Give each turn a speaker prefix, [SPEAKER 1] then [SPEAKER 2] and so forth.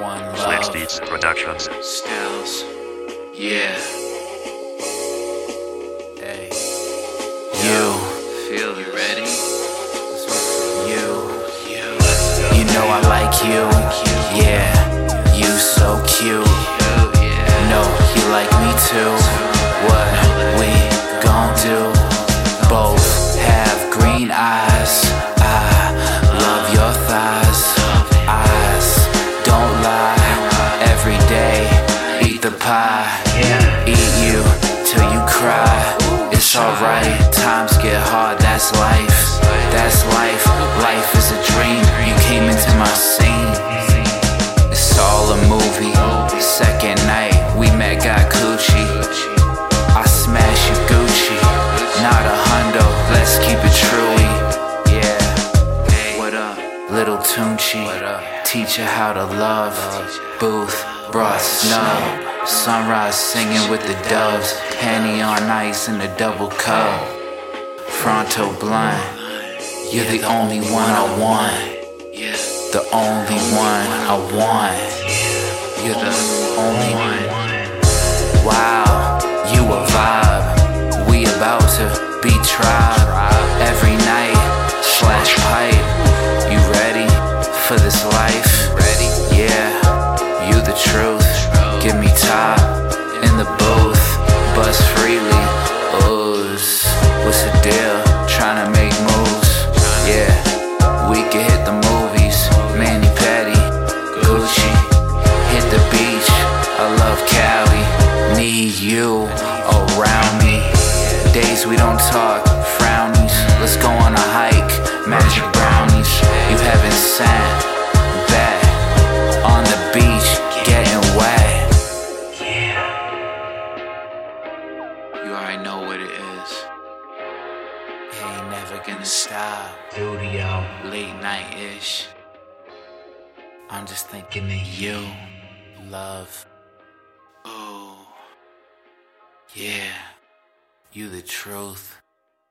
[SPEAKER 1] Max Beats Productions.
[SPEAKER 2] Styles. Yeah. Hey. You. Feel you ready? You. You. You know I like you. Yeah. You so cute. No, you like me too. What we gon' do? Both have green eyes. Pie. Eat you till you cry. It's alright. Times get hard. That's life. That's life. Life is a dream. You came into my scene. It's all a movie. Second night, we met, got coochie. I smash you Gucci, not a hundo. Let's keep it truey. Yeah. What up, little Tunchi? Teach her how to love. Booth brought snub. Sunrise singing with the doves. Penny on ice in a double cup. Fronto blind. You're the only one I want. The only one I want. You're the only one. Wow, you a vibe. We about to be tribe. Every night, slash pipe. You ready for this life? Ready? Yeah, you the truth. Top in the booth. Buzz freely. Ooze. What's the deal? Trying to make moves. Yeah, we can hit the movies. Manny Patty, Gucci. Hit the beach. I love Cali. Need you around me. Days we don't talk, frownies. Let's go on You already know what it is. It ain't never gonna stop. Studio, late night ish. I'm just thinking of you, love. Oh, yeah, you the truth.